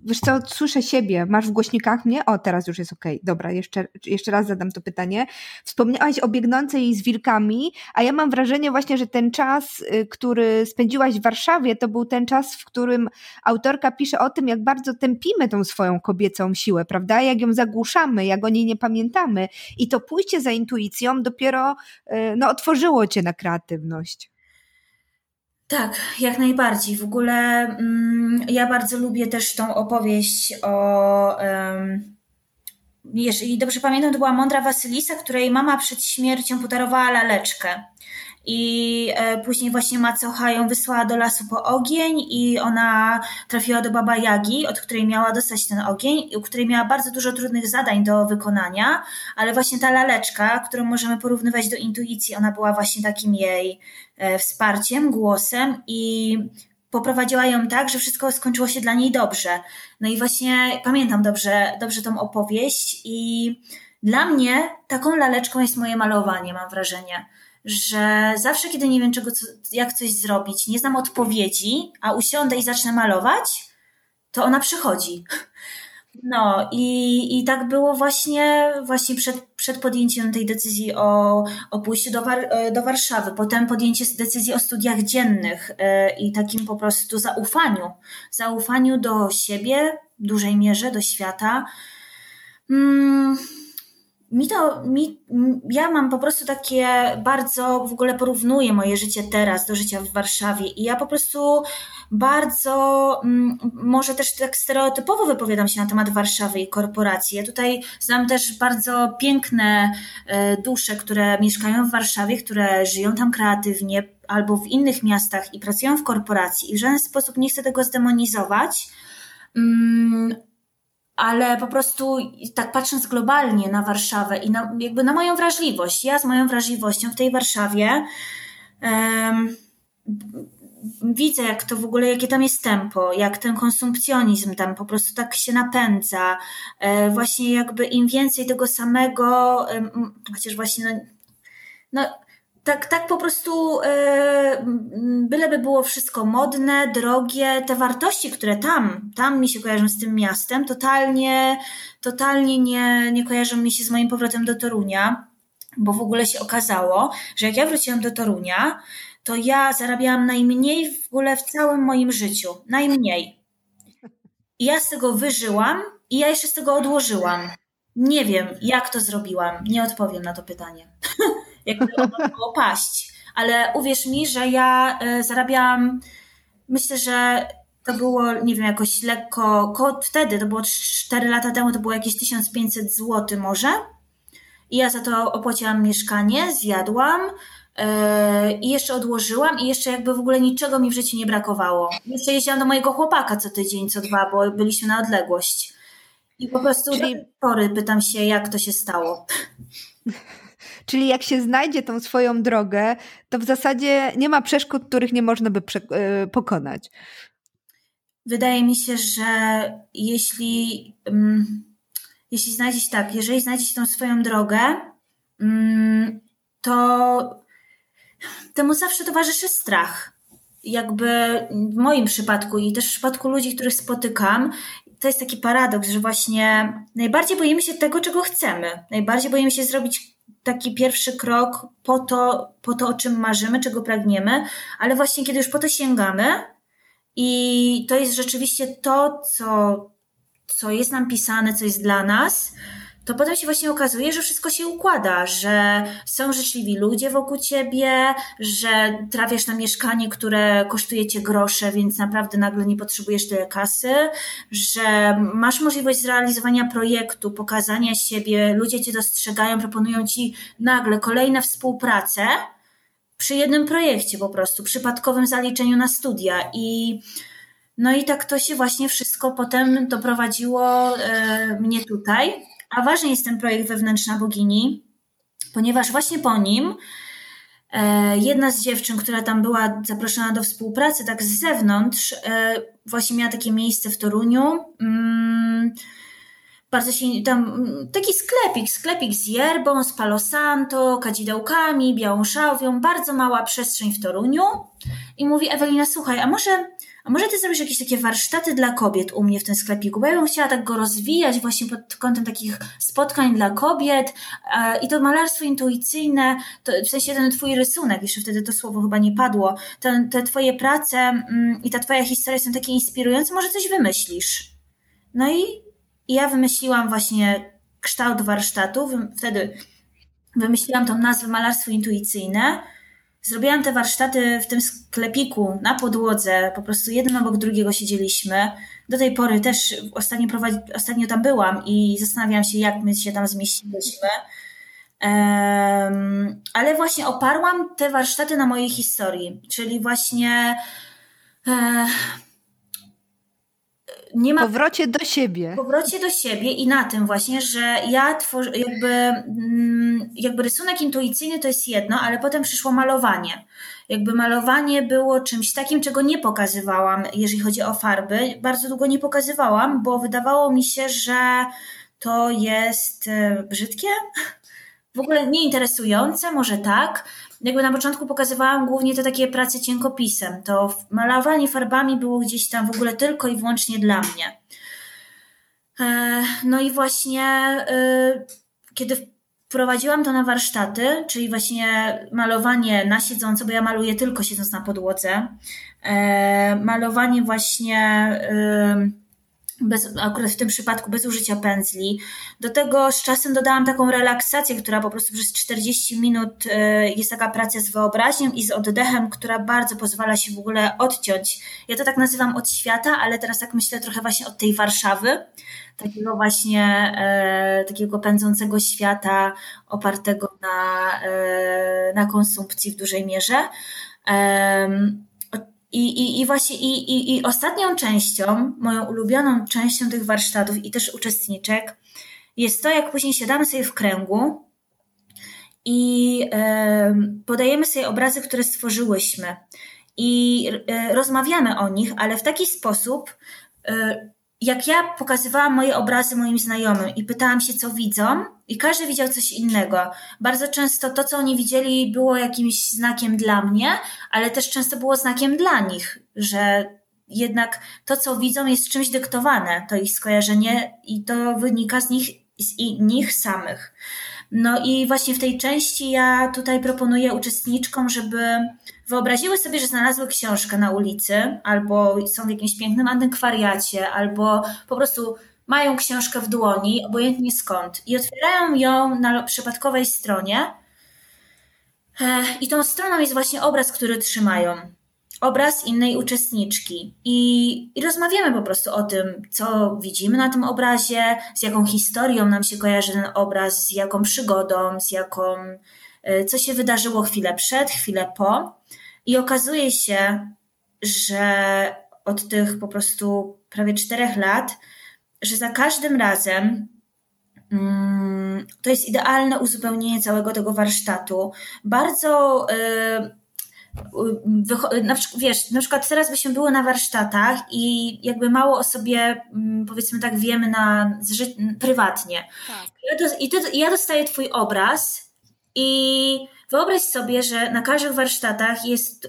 Wiesz co, słyszę siebie, masz w głośnikach mnie? O, teraz już jest okej. Okay. Dobra, jeszcze, jeszcze raz zadam to pytanie. Wspomniałaś o biegnącej z wilkami, a ja mam wrażenie właśnie, że ten czas, y, który spędziłaś w Warszawie, to był ten czas, w którym autorka pisze o tym, jak bardzo tępimy tą swoją kobiecą siłę, prawda? Jak ją zagłuszamy, jak o niej nie pamiętamy. I to pójście za intuicją dopiero y, no, otworzyło cię na kreatywność. Tak, jak najbardziej. W ogóle mm, ja bardzo lubię też tą opowieść o. Um, jeżeli dobrze pamiętam, to była mądra Wasylisa, której mama przed śmiercią podarowała laleczkę. I e, później właśnie Macocha ją wysłała do lasu po ogień i ona trafiła do Baba Jagi, od której miała dostać ten ogień, u której miała bardzo dużo trudnych zadań do wykonania, ale właśnie ta laleczka, którą możemy porównywać do intuicji, ona była właśnie takim jej e, wsparciem, głosem i poprowadziła ją tak, że wszystko skończyło się dla niej dobrze. No i właśnie pamiętam dobrze, dobrze tą opowieść i dla mnie taką laleczką jest moje malowanie, mam wrażenie że zawsze, kiedy nie wiem, czego, jak coś zrobić, nie znam odpowiedzi, a usiądę i zacznę malować, to ona przychodzi. No i, i tak było właśnie, właśnie przed, przed podjęciem tej decyzji o, o pójściu do, War, do Warszawy, potem podjęcie decyzji o studiach dziennych e, i takim po prostu zaufaniu, zaufaniu do siebie, w dużej mierze, do świata. Hmm mi to, mi, ja mam po prostu takie bardzo, w ogóle porównuję moje życie teraz do życia w Warszawie i ja po prostu bardzo, może też tak stereotypowo wypowiadam się na temat Warszawy i korporacji. Ja tutaj znam też bardzo piękne e, dusze, które mieszkają w Warszawie, które żyją tam kreatywnie albo w innych miastach i pracują w korporacji i w żaden sposób nie chcę tego zdemonizować mm, ale po prostu tak patrząc globalnie na Warszawę i na, jakby na moją wrażliwość, ja z moją wrażliwością w tej Warszawie um, widzę, jak to w ogóle, jakie tam jest tempo, jak ten konsumpcjonizm tam po prostu tak się napędza. E, właśnie jakby im więcej tego samego, e, chociaż właśnie no, no tak, tak po prostu e, byleby było wszystko modne, drogie, te wartości, które tam, tam mi się kojarzą z tym miastem, totalnie, totalnie nie, nie kojarzą mi się z moim powrotem do Torunia, bo w ogóle się okazało, że jak ja wróciłam do Torunia, to ja zarabiałam najmniej w ogóle w całym moim życiu. Najmniej. I ja z tego wyżyłam i ja jeszcze z tego odłożyłam. Nie wiem, jak to zrobiłam. Nie odpowiem na to pytanie. jakby ono było paść. Ale uwierz mi, że ja e, zarabiałam, myślę, że to było, nie wiem, jakoś lekko, wtedy, to było 4 lata temu, to było jakieś 1500 zł może. I ja za to opłaciłam mieszkanie, zjadłam yy, i jeszcze odłożyłam i jeszcze jakby w ogóle niczego mi w życiu nie brakowało. Jeszcze jeździłam do mojego chłopaka co tydzień, co dwa, bo byliśmy na odległość. I po prostu Czyli... do pory pytam się, jak to się stało. Czyli jak się znajdzie tą swoją drogę, to w zasadzie nie ma przeszkód, których nie można by e, pokonać. Wydaje mi się, że jeśli, um, jeśli znajdziesz tak, jeżeli znajdziesz tą swoją drogę, um, to temu zawsze towarzyszy strach. Jakby w moim przypadku i też w przypadku ludzi, których spotykam, to jest taki paradoks, że właśnie najbardziej boimy się tego, czego chcemy. Najbardziej boimy się zrobić taki pierwszy krok po to, po to, o czym marzymy, czego pragniemy, ale właśnie kiedy już po to sięgamy i to jest rzeczywiście to, co, co jest nam pisane, co jest dla nas, to potem się właśnie okazuje, że wszystko się układa, że są życzliwi ludzie wokół ciebie, że trafiasz na mieszkanie, które kosztuje cię grosze, więc naprawdę nagle nie potrzebujesz tyle kasy, że masz możliwość zrealizowania projektu, pokazania siebie, ludzie cię dostrzegają, proponują ci nagle kolejne współpracę przy jednym projekcie po prostu, przypadkowym zaliczeniu na studia i No i tak to się właśnie wszystko potem doprowadziło e, mnie tutaj. A ważny jest ten projekt Wewnętrzna Bogini, ponieważ właśnie po nim e, jedna z dziewczyn, która tam była zaproszona do współpracy, tak z zewnątrz, e, właśnie miała takie miejsce w Toruniu. Mm, bardzo się tam taki sklepik, sklepik z yerbą, z palo santo, kadzidełkami, białą szałwią, bardzo mała przestrzeń w Toruniu. I mówi Ewelina, słuchaj, a może a może ty zrobisz jakieś takie warsztaty dla kobiet u mnie w tym sklepiku, bo ja bym chciała tak go rozwijać właśnie pod kątem takich spotkań dla kobiet. I to malarstwo intuicyjne, to w sensie ten twój rysunek, jeszcze wtedy to słowo chyba nie padło, te, te twoje prace mm, i ta twoja historia są takie inspirujące, może coś wymyślisz. No i ja wymyśliłam właśnie kształt warsztatu, wtedy wymyśliłam tą nazwę malarstwo intuicyjne, Zrobiłam te warsztaty w tym sklepiku na podłodze, po prostu jeden obok drugiego siedzieliśmy. Do tej pory też ostatnio, prowadzi, ostatnio tam byłam i zastanawiałam się, jak my się tam zmieściliśmy. Um, ale właśnie oparłam te warsztaty na mojej historii, czyli właśnie e, nie ma... Powrocie do siebie. Powrocie do siebie i na tym właśnie, że ja tworzę, jakby, mm, jakby rysunek intuicyjny to jest jedno, ale potem przyszło malowanie. Jakby malowanie było czymś takim, czego nie pokazywałam, jeżeli chodzi o farby. Bardzo długo nie pokazywałam, bo wydawało mi się, że to jest e, brzydkie, w ogóle nieinteresujące, może tak, jakby na początku pokazywałam głównie te takie prace cienkopisem. To malowanie farbami było gdzieś tam w ogóle tylko i wyłącznie dla mnie. E, no i właśnie e, kiedy wprowadziłam to na warsztaty, czyli właśnie malowanie na siedząco, bo ja maluję tylko siedząc na podłodze, e, malowanie właśnie bez, akurat w tym przypadku bez użycia pędzli. Do tego z czasem dodałam taką relaksację, która po prostu przez 40 minut e, jest taka praca z wyobraźnią i z oddechem, która bardzo pozwala się w ogóle odciąć. Ja to tak nazywam od świata, ale teraz tak myślę trochę właśnie od tej Warszawy, takiego właśnie e, takiego pędzącego świata opartego na, e, na konsumpcji w dużej mierze. I, i, i właśnie i, i, i ostatnią częścią, moją ulubioną częścią tych warsztatów i też uczestniczek jest to, jak później siadamy sobie w kręgu i e, podajemy sobie obrazy, które stworzyłyśmy. I e, rozmawiamy o nich, ale w taki sposób, e, jak ja pokazywałam moje obrazy moim znajomym i pytałam się, co widzą, i każdy widział coś innego. Bardzo często to, co oni widzieli, było jakimś znakiem dla mnie, ale też często było znakiem dla nich, że jednak to, co widzą, jest czymś dyktowane, to ich skojarzenie i to wynika z nich, z nich samych. No i właśnie w tej części ja tutaj proponuję uczestniczkom, żeby wyobraziły sobie, że znalazły książkę na ulicy, albo są w jakimś pięknym antykwariacie, albo po prostu mają książkę w dłoni, obojętnie skąd, i otwierają ją na przypadkowej stronie. E, I tą stroną jest właśnie obraz, który trzymają. Obraz innej uczestniczki. I, I rozmawiamy po prostu o tym, co widzimy na tym obrazie, z jaką historią nam się kojarzy ten obraz, z jaką przygodą, z jaką, e, co się wydarzyło chwilę przed, chwilę po. I okazuje się, że od tych po prostu prawie czterech lat że za każdym razem mm, to jest idealne uzupełnienie całego tego warsztatu. Bardzo y, na przykład, wiesz, na przykład teraz byśmy były na warsztatach i jakby mało o sobie, mm, powiedzmy tak, wiemy na, prywatnie. Tak. I, ty, ja dostaję twój obraz i wyobraź sobie, że na każdych warsztatach jest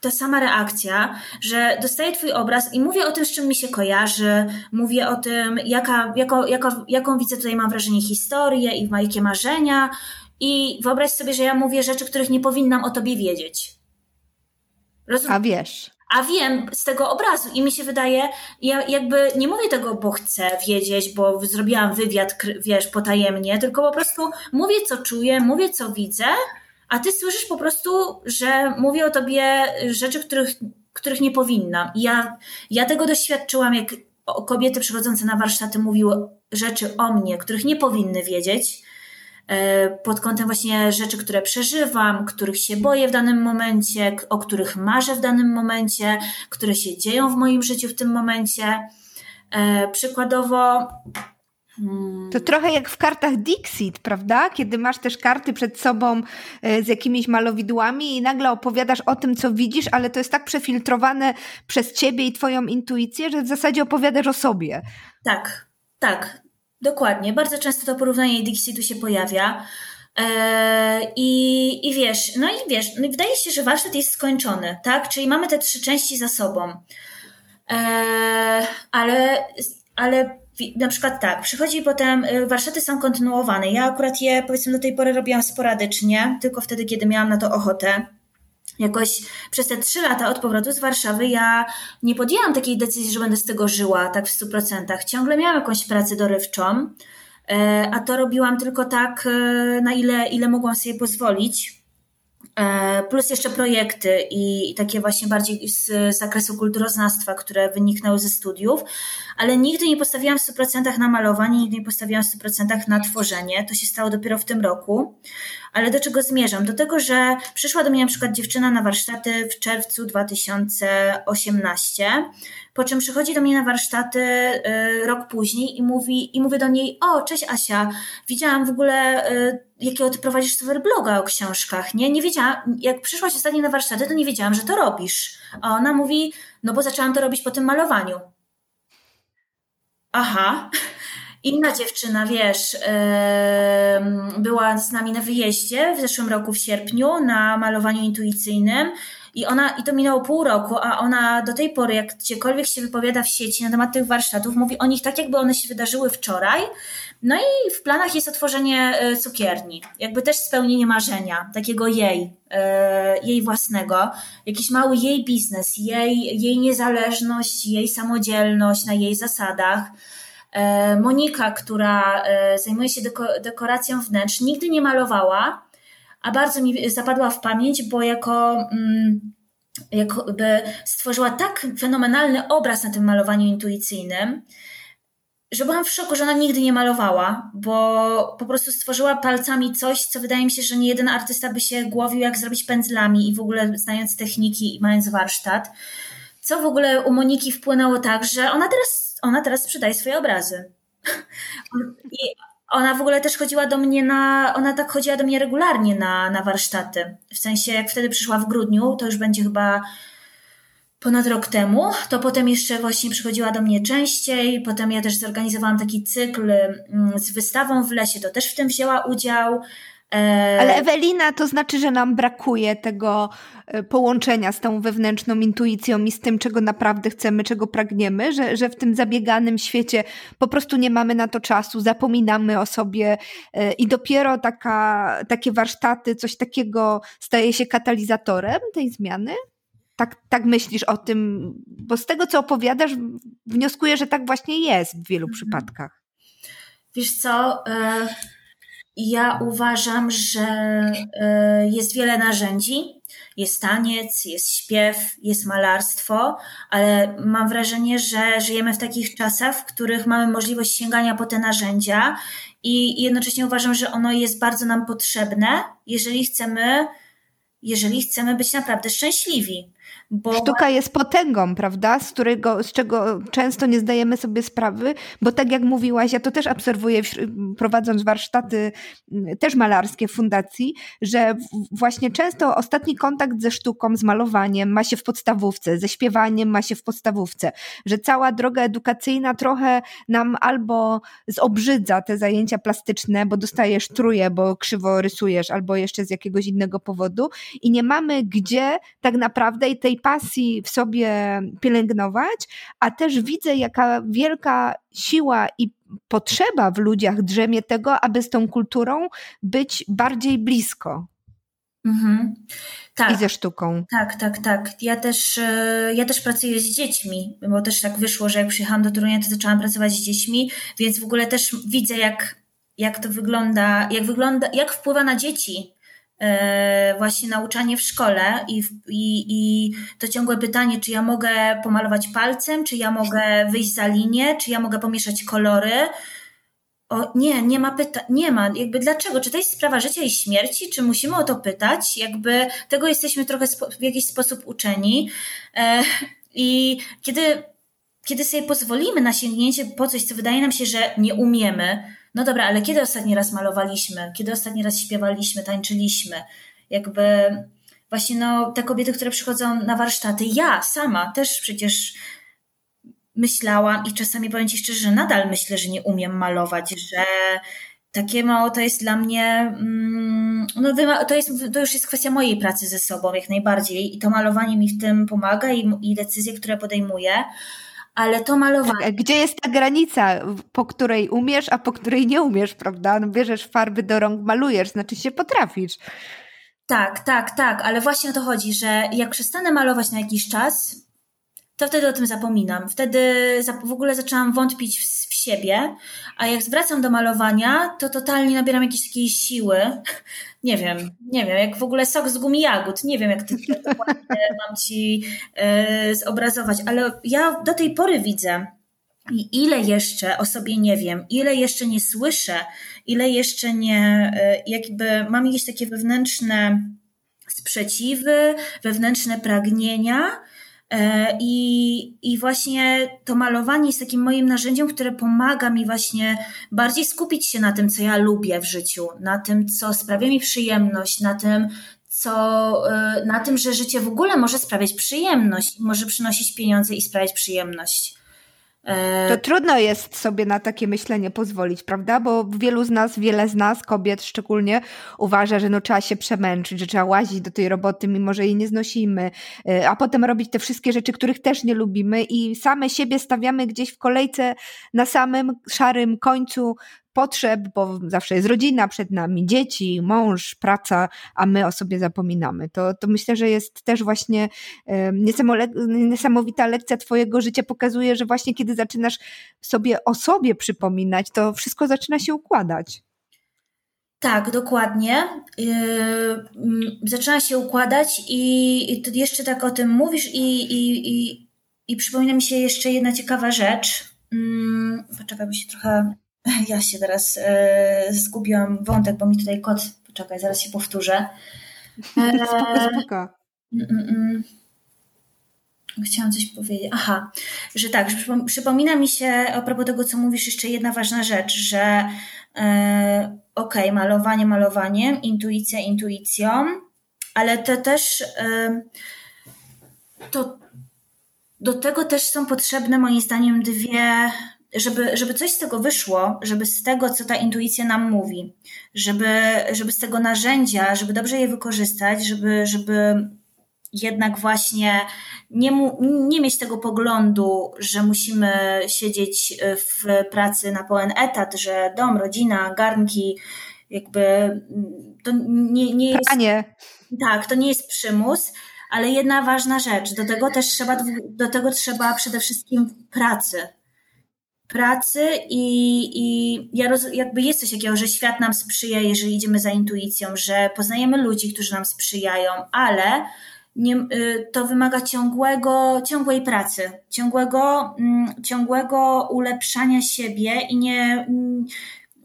ta sama reakcja, że dostaję Twój obraz i mówię o tym, z czym mi się kojarzy, mówię o tym, jaka, jako, jako, jaką widzę tutaj, mam wrażenie, historię i jakie marzenia. I wyobraź sobie, że ja mówię rzeczy, których nie powinnam o Tobie wiedzieć. Rozum- A wiesz. A wiem z tego obrazu i mi się wydaje, ja jakby nie mówię tego, bo chcę wiedzieć, bo zrobiłam wywiad, wiesz, potajemnie, tylko po prostu mówię, co czuję, mówię, co widzę a ty słyszysz po prostu, że mówię o tobie rzeczy, których, których nie powinnam. I ja, ja tego doświadczyłam, jak kobiety przychodzące na warsztaty mówiły rzeczy o mnie, których nie powinny wiedzieć. E, pod kątem właśnie rzeczy, które przeżywam, których się boję w danym momencie, o których marzę w danym momencie, które się dzieją w moim życiu w tym momencie. E, przykładowo, Hmm. To trochę jak w kartach Dixit, prawda? Kiedy masz też karty przed sobą e, z jakimiś malowidłami i nagle opowiadasz o tym, co widzisz, ale to jest tak przefiltrowane przez ciebie i twoją intuicję, że w zasadzie opowiadasz o sobie. Tak, tak, dokładnie. Bardzo często to porównanie Dixitu się pojawia. Eee, I, I wiesz, no i wiesz, no wydaje się, że warsztat jest skończony, tak? Czyli mamy te trzy części za sobą. Eee, ale, ale na przykład tak, przychodzi potem, y, warsztaty są kontynuowane. Ja akurat je powiedzmy do tej pory robiłam sporadycznie, tylko wtedy, kiedy miałam na to ochotę. Jakoś przez te trzy lata od powrotu z Warszawy ja nie podjęłam takiej decyzji, że będę z tego żyła tak w stu procentach. Ciągle miałam jakąś pracę dorywczą, e, a to robiłam tylko tak, e, na ile, ile mogłam sobie pozwolić. E, plus jeszcze projekty i takie właśnie bardziej z zakresu kulturoznawstwa, które wyniknęły ze studiów, ale nigdy nie postawiłam w 100% na malowanie, nigdy nie postawiłam w 100% na tworzenie. To się stało dopiero w tym roku. Ale do czego zmierzam? Do tego, że przyszła do mnie na przykład dziewczyna na warsztaty w czerwcu 2018, po czym przychodzi do mnie na warsztaty y, rok później i mówi, i mówię do niej, o, cześć Asia, widziałam w ogóle, y, jakiego ty prowadzisz super bloga o książkach, nie? Nie wiedziałam, jak przyszłaś ostatnio na warsztaty, to nie wiedziałam, że to robisz. A ona mówi, no bo zaczęłam to robić po tym malowaniu. Aha. Inna dziewczyna, wiesz, była z nami na wyjeździe w zeszłym roku w sierpniu na malowaniu intuicyjnym i ona, i to minęło pół roku, a ona do tej pory, jak gdziekolwiek się wypowiada w sieci na temat tych warsztatów, mówi o nich tak, jakby one się wydarzyły wczoraj. No i w planach jest otworzenie e, cukierni, jakby też spełnienie marzenia, takiego jej, e, jej własnego, jakiś mały jej biznes, jej, jej niezależność, jej samodzielność na jej zasadach. E, Monika, która zajmuje się dekoracją wnętrz, nigdy nie malowała, a bardzo mi zapadła w pamięć, bo jako mm, jakby stworzyła tak fenomenalny obraz na tym malowaniu intuicyjnym, że byłam w szoku, że ona nigdy nie malowała, bo po prostu stworzyła palcami coś, co wydaje mi się, że nie jeden artysta by się głowił, jak zrobić pędzlami i w ogóle znając techniki i mając warsztat. Co w ogóle u Moniki wpłynęło tak, że ona teraz, ona teraz sprzedaje swoje obrazy. I ona w ogóle też chodziła do mnie na, ona tak chodziła do mnie regularnie na, na warsztaty. W sensie, jak wtedy przyszła w grudniu, to już będzie chyba ponad rok temu, to potem jeszcze właśnie przychodziła do mnie częściej, potem ja też zorganizowałam taki cykl mm, z wystawą w lesie, to też w tym wzięła udział. E, Ale Ewelina, to znaczy, że nam brakuje tego e, połączenia z tą wewnętrzną intuicją i z tym, czego naprawdę chcemy, czego pragniemy, że, że w tym zabieganym świecie po prostu nie mamy na to czasu, zapominamy o sobie e, i dopiero taka, takie warsztaty, coś takiego staje się katalizatorem tej zmiany? Tak, tak myślisz o tym, bo z tego, co opowiadasz, wnioskuję, że tak właśnie jest w wielu mhm. przypadkach. Wiesz co? Ja uważam, że e, jest wiele narzędzi. Jest taniec, jest śpiew, jest malarstwo, ale mam wrażenie, że żyjemy w takich czasach, w których mamy możliwość sięgania po te narzędzia i jednocześnie uważam, że ono jest bardzo nam potrzebne, jeżeli chcemy, jeżeli chcemy być naprawdę szczęśliwi. Bo... Sztuka jest potęgą, prawda? Z, którego, z czego często nie zdajemy sobie sprawy, bo tak jak mówiłaś, ja to też obserwuję, prowadząc warsztaty mm, też malarskie w fundacji, że właśnie często ostatni kontakt ze sztuką, z malowaniem ma się w podstawówce, ze śpiewaniem ma się w podstawówce, że cała droga edukacyjna trochę nam albo zobrzydza te zajęcia plastyczne, bo dostajesz truje, bo krzywo rysujesz, albo jeszcze z jakiegoś innego powodu i nie mamy gdzie tak naprawdę i tej pasji w sobie pielęgnować, a też widzę, jaka wielka siła i potrzeba w ludziach drzemie tego, aby z tą kulturą być bardziej blisko. Mhm. Tak. I ze sztuką. Tak, tak, tak. Ja też, e, ja też pracuję z dziećmi, bo też tak wyszło, że jak przyjechałam do Torunia, to zaczęłam pracować z dziećmi, więc w ogóle też widzę, jak, jak to wygląda, jak wygląda, jak wpływa na dzieci właśnie nauczanie w szkole i, i, i to ciągłe pytanie, czy ja mogę pomalować palcem, czy ja mogę wyjść za linię, czy ja mogę pomieszać kolory. o nie, nie ma pytań, nie ma, jakby dlaczego, czy to jest sprawa życia i śmierci, czy musimy o to pytać, jakby tego jesteśmy trochę w jakiś sposób uczeni. E, i kiedy, kiedy sobie pozwolimy na sięgnięcie po coś, co wydaje nam się, że nie umiemy, no dobra, ale kiedy ostatni raz malowaliśmy, kiedy ostatni raz śpiewaliśmy, tańczyliśmy, jakby właśnie no, te kobiety, które przychodzą na warsztaty, ja sama też przecież myślałam i czasami powiem Ci szczerze, że nadal myślę, że nie umiem malować, że takie mało to jest dla mnie, mm, no to, jest, to już jest kwestia mojej pracy ze sobą jak najbardziej i to malowanie mi w tym pomaga i, i decyzje, które podejmuję, ale to malowanie... Tak, gdzie jest ta granica, po której umiesz, a po której nie umiesz, prawda? No bierzesz farby do rąk, malujesz, znaczy się potrafisz. Tak, tak, tak, ale właśnie o to chodzi, że jak przestanę malować na jakiś czas, to wtedy o tym zapominam. Wtedy w ogóle zaczęłam wątpić w, siebie, a jak zwracam do malowania, to totalnie nabieram jakiejś takiej siły. Nie wiem, nie wiem, jak w ogóle sok z gumi jagód. Nie wiem, jak to mam ci yy, zobrazować, ale ja do tej pory widzę, i ile jeszcze o sobie nie wiem, ile jeszcze nie słyszę, ile jeszcze nie, e, jakby mam jakieś takie wewnętrzne sprzeciwy, wewnętrzne pragnienia, I, I właśnie to malowanie jest takim moim narzędziem, które pomaga mi właśnie bardziej skupić się na tym, co ja lubię w życiu, na tym, co sprawia mi przyjemność, na tym, co, e, na tym, że życie w ogóle może sprawiać przyjemność, może przynosić pieniądze i sprawiać przyjemność. To trudno jest sobie na takie myślenie pozwolić, prawda? Bo wielu z nas, wiele z nas, kobiet szczególnie, uważa, że no trzeba się przemęczyć, że trzeba łazić do tej roboty, mimo że jej nie znosimy, y, a potem robić te wszystkie rzeczy, których też nie lubimy i same siebie stawiamy gdzieś w kolejce na samym szarym końcu potrzeb, bo zawsze jest rodzina przed nami, dzieci, mąż, praca, a my o sobie zapominamy. To, to myślę, że jest też właśnie niesamowita lekcja Twojego życia. Pokazuje, że właśnie kiedy zaczynasz sobie o sobie przypominać, to wszystko zaczyna się układać. Tak, dokładnie. Yy, mm, zaczyna się układać i, i jeszcze tak o tym mówisz i, i, i, i przypomina mi się jeszcze jedna ciekawa rzecz. Yy, poczekaj, by się trochę ja się teraz e, zgubiłam wątek, bo mi tutaj kot, poczekaj, zaraz się powtórzę. E, spoko, spoko. Mm, mm, mm. Chciałam coś powiedzieć. Aha, że tak, że przypomina mi się a propos tego, co mówisz, jeszcze jedna ważna rzecz, że e, okej, okay, malowanie malowaniem, intuicja intuicją, ale to też e, to do tego też są potrzebne moim zdaniem dwie żeby, żeby coś z tego wyszło, żeby z tego, co ta intuicja nam mówi, żeby, żeby z tego narzędzia, żeby dobrze je wykorzystać, żeby, żeby jednak właśnie nie, mu, nie mieć tego poglądu, że musimy siedzieć w pracy na pełen etat, że dom, rodzina, garnki, jakby to nie, nie jest. Panie. Tak, to nie jest przymus, ale jedna ważna rzecz. Do tego też trzeba, do tego trzeba przede wszystkim pracy pracy i, i ja roz, jakby jest coś takiego, że świat nam sprzyja, jeżeli idziemy za intuicją, że poznajemy ludzi, którzy nam sprzyjają, ale nie, y, to wymaga ciągłego, ciągłej pracy, ciągłego, mm, ciągłego ulepszania siebie i nie, mm,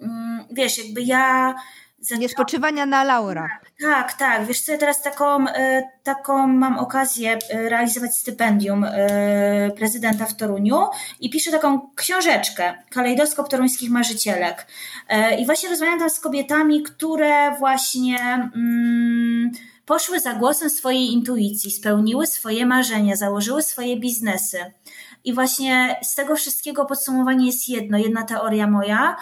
mm, wiesz, jakby ja nie spoczywania na laurach. Tak, tak. Wiesz co, ja teraz taką, e, taką mam okazję e, realizować stypendium e, prezydenta w Toruniu i piszę taką książeczkę, Kalejdoskop Toruńskich Marzycielek. I właśnie rozmawiam tam z kobietami, które właśnie mm, poszły za głosem swojej intuicji, spełniły swoje marzenia, założyły swoje biznesy. I właśnie z tego wszystkiego podsumowanie jest jedno, jedna teoria moja,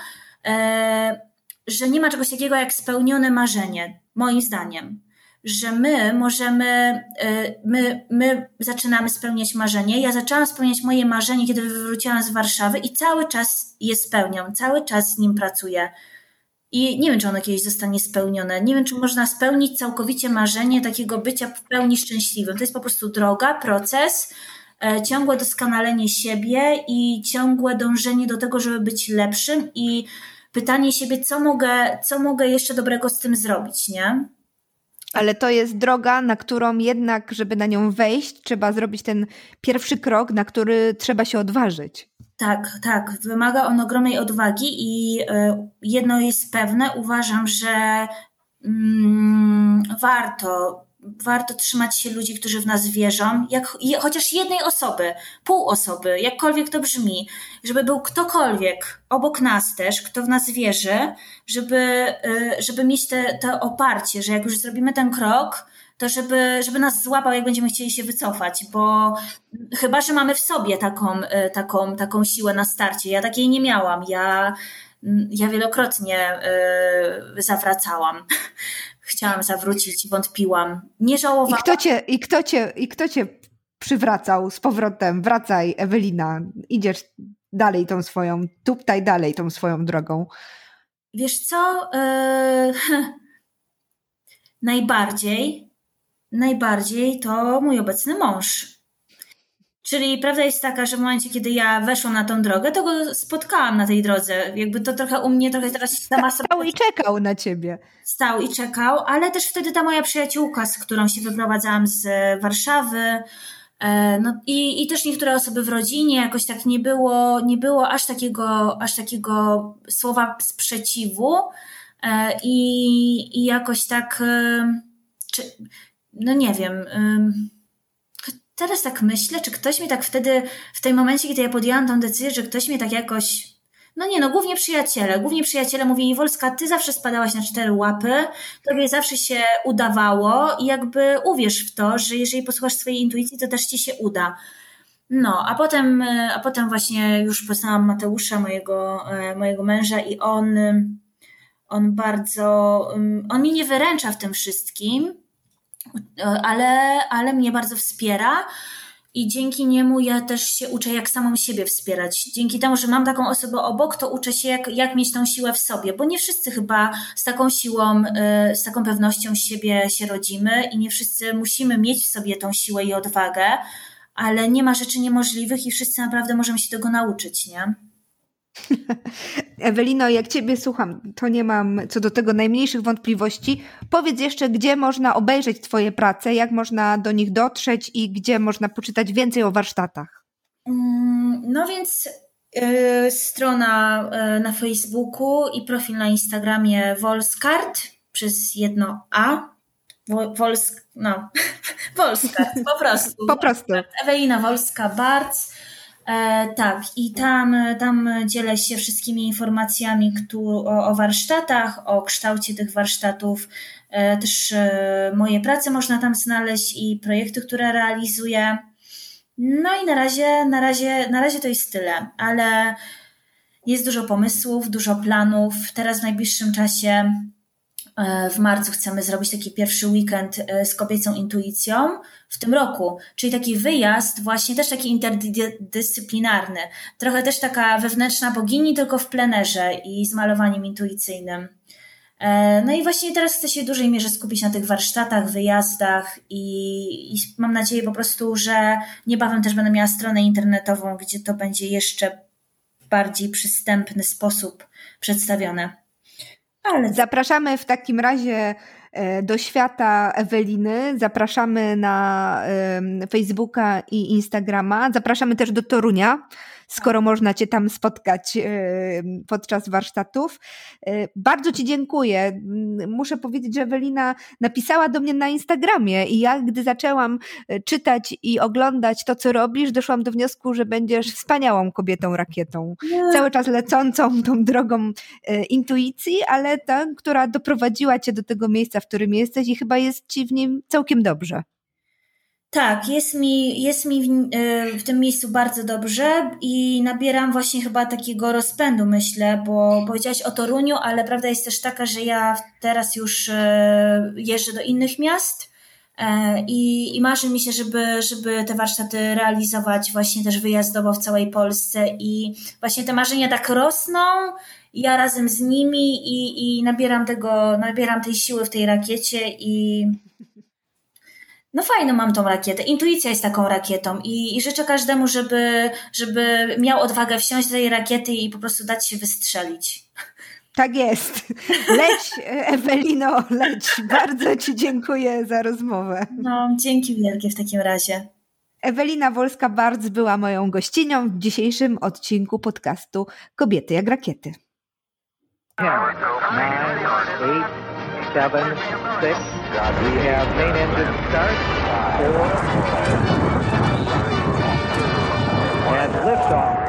że nie ma czegoś takiego jak spełnione marzenie, moim zdaniem. Że my możemy, y, my, my zaczynamy spełniać marzenie. Ja zaczęłam spełniać moje marzenie, kiedy wróciłam z Warszawy i cały czas je spełniam, cały czas z nim pracuję. I nie wiem, czy ono kiedyś zostanie spełnione. Nie wiem, czy można spełnić całkowicie marzenie takiego bycia w pełni szczęśliwym. To jest po prostu droga, proces, e, ciągłe doskonalenie siebie i ciągłe dążenie do tego, żeby być lepszym i pytanie siebie, co mogę, co mogę jeszcze dobrego z tym zrobić, nie? Ale to jest droga, na którą jednak, żeby na nią wejść, trzeba zrobić ten pierwszy krok, na który trzeba się odważyć. Tak, tak. Wymaga on ogromnej odwagi i jedno jest pewne, uważam, że mm, warto warto trzymać się ludzi, którzy w nas wierzą, jak, chociaż jednej osoby, pół osoby, jakkolwiek to brzmi, żeby był ktokolwiek obok nas też, kto w nas wierzy, żeby, y, żeby mieć te, to oparcie, że jak już zrobimy ten krok, to żeby, żeby nas złapał, jak będziemy chcieli się wycofać, bo chyba, że mamy w sobie taką, y, taką, taką siłę na starcie. Ja takiej nie miałam. Ja, ja wielokrotnie y, zawracałam chciałam zawrócić, wątpiłam. Nie żałowałam. I kto cię, i kto cię, i kto cię przywracał z powrotem? Wracaj, Ewelina, idziesz dalej tą swoją, tuptaj dalej tą swoją drogą. Wiesz co? Yy... najbardziej, najbardziej to mój obecny mąż. Czyli prawda jest taka, że w momencie, kiedy ja weszłam na tą drogę, to go spotkałam na tej drodze. Jakby to trochę u mnie, trochę teraz sama sobie... Stał i czekał na ciebie. Stał i czekał, ale też wtedy ta moja przyjaciółka, z którą się wyprowadzałam z Warszawy, e, no i, i też niektóre osoby w rodzinie jakoś tak nie było, nie było aż takiego, aż takiego słowa sprzeciwu e, i, i jakoś tak, e, czy, no nie wiem, teraz tak myślę, czy ktoś mi tak wtedy, w tym momencie, kiedy ja podjęłam tą decyzję, że ktoś mnie tak jakoś no nie, no głównie przyjaciele. Głównie przyjaciele mówili, Wolska, ty zawsze spadałaś na cztery łapy, tobie zawsze się udawało i jakby uwierz w to, że jeżeli posłuchasz swojej intuicji, to też ci się uda. No, a potem, a potem właśnie już poznałam Mateusza, mojego, e, mojego męża i on, on bardzo, on mi nie wyręcza w tym wszystkim, ale, ale mnie bardzo wspiera. I dzięki niemu ja też się uczę, jak samą siebie wspierać. Dzięki temu, że mam taką osobę obok, to uczę się, jak, jak mieć tą siłę w sobie, bo nie wszyscy chyba z taką siłą, y, z taką pewnością siebie się rodzimy i nie wszyscy musimy mieć w sobie tą siłę i odwagę, ale nie ma rzeczy niemożliwych i wszyscy naprawdę możemy się tego nauczyć, nie? Ewelino, jak Ciebie słucham, to nie mam co do tego najmniejszych wątpliwości. Powiedz jeszcze, gdzie można obejrzeć Twoje prace, jak można do nich dotrzeć i gdzie można poczytać więcej o warsztatach. Mm, no więc yy, strona yy, na Facebooku i profil na Instagramie Wolskart przez jedno A. Wolsk, no, Wolskart, po prostu. po prostu. Ewelina Wolska-Barc. E, tak, i tam, tam dzielę się wszystkimi informacjami o, o warsztatach, o kształcie tych warsztatów. E, też e, moje prace można tam znaleźć i projekty, które realizuję. No i na razie, na razie, na razie to jest tyle, ale jest dużo pomysłów, dużo planów. Teraz w najbliższym czasie w marcu chcemy zrobić taki pierwszy weekend e, z kobiecą intuicją w tym roku, czyli taki wyjazd, właśnie też taki interdyscyplinarny. Trochę też taka wewnętrzna bogini, tylko w plenerze i z malowaniem intuicyjnym. E, no i właśnie teraz chcę się w dużej mierze skupić na tych warsztatach, wyjazdach i, i mam nadzieję po prostu, że niebawem też będę miała stronę internetową, gdzie to będzie jeszcze bardziej przystępny sposób przedstawione. Ale... Zapraszamy w takim razie e, do świata Eweliny. Zapraszamy na Facebooka i Instagrama. Zapraszamy też do Torunia skoro można Cię tam spotkać e, podczas warsztatów. E, bardzo Ci dziękuję. Muszę powiedzieć, że Ewelina napisała do mnie na Instagramie i ja, gdy zaczęłam e, czytać i oglądać to, co robisz, doszłam do wniosku, że będziesz wspaniałą kobietą rakietą. Cały czas lecącą tą drogą intuicji, ale ta, która doprowadziła Cię do tego miejsca, w którym jesteś i chyba jest Ci w nim całkiem dobrze. Tak, jest mi, jest mi w, e, w, tym miejscu bardzo dobrze i nabieram właśnie chyba takiego rozpędu, myślę, bo powiedziałaś o Toruniu, ale prawda jest też taka, że ja teraz już e, jeżdżę do innych miast e, i, i marzy mi się, żeby, żeby te warsztaty realizować właśnie też wyjazdowo w całej Polsce i właśnie te marzenia tak rosną, ja razem z nimi i, i nabieram tego, nabieram tej siły w tej rakiecie i no fajno mam tą rakietę. Intuicja jest taką rakietą i, i życzę każdemu, żeby, żeby miał odwagę wsiąść do tej rakiety i po prostu dać się wystrzelić. Tak jest. Leć, Ewelino, leć. Bardzo Ci dziękuję za rozmowę. No, dzięki wielkie w takim razie. Ewelina Wolska-Barc była moją gościnią w dzisiejszym odcinku podcastu Kobiety jak rakiety. 10, 9, 8, 7, 6. We have main engine start. 4. And liftoff.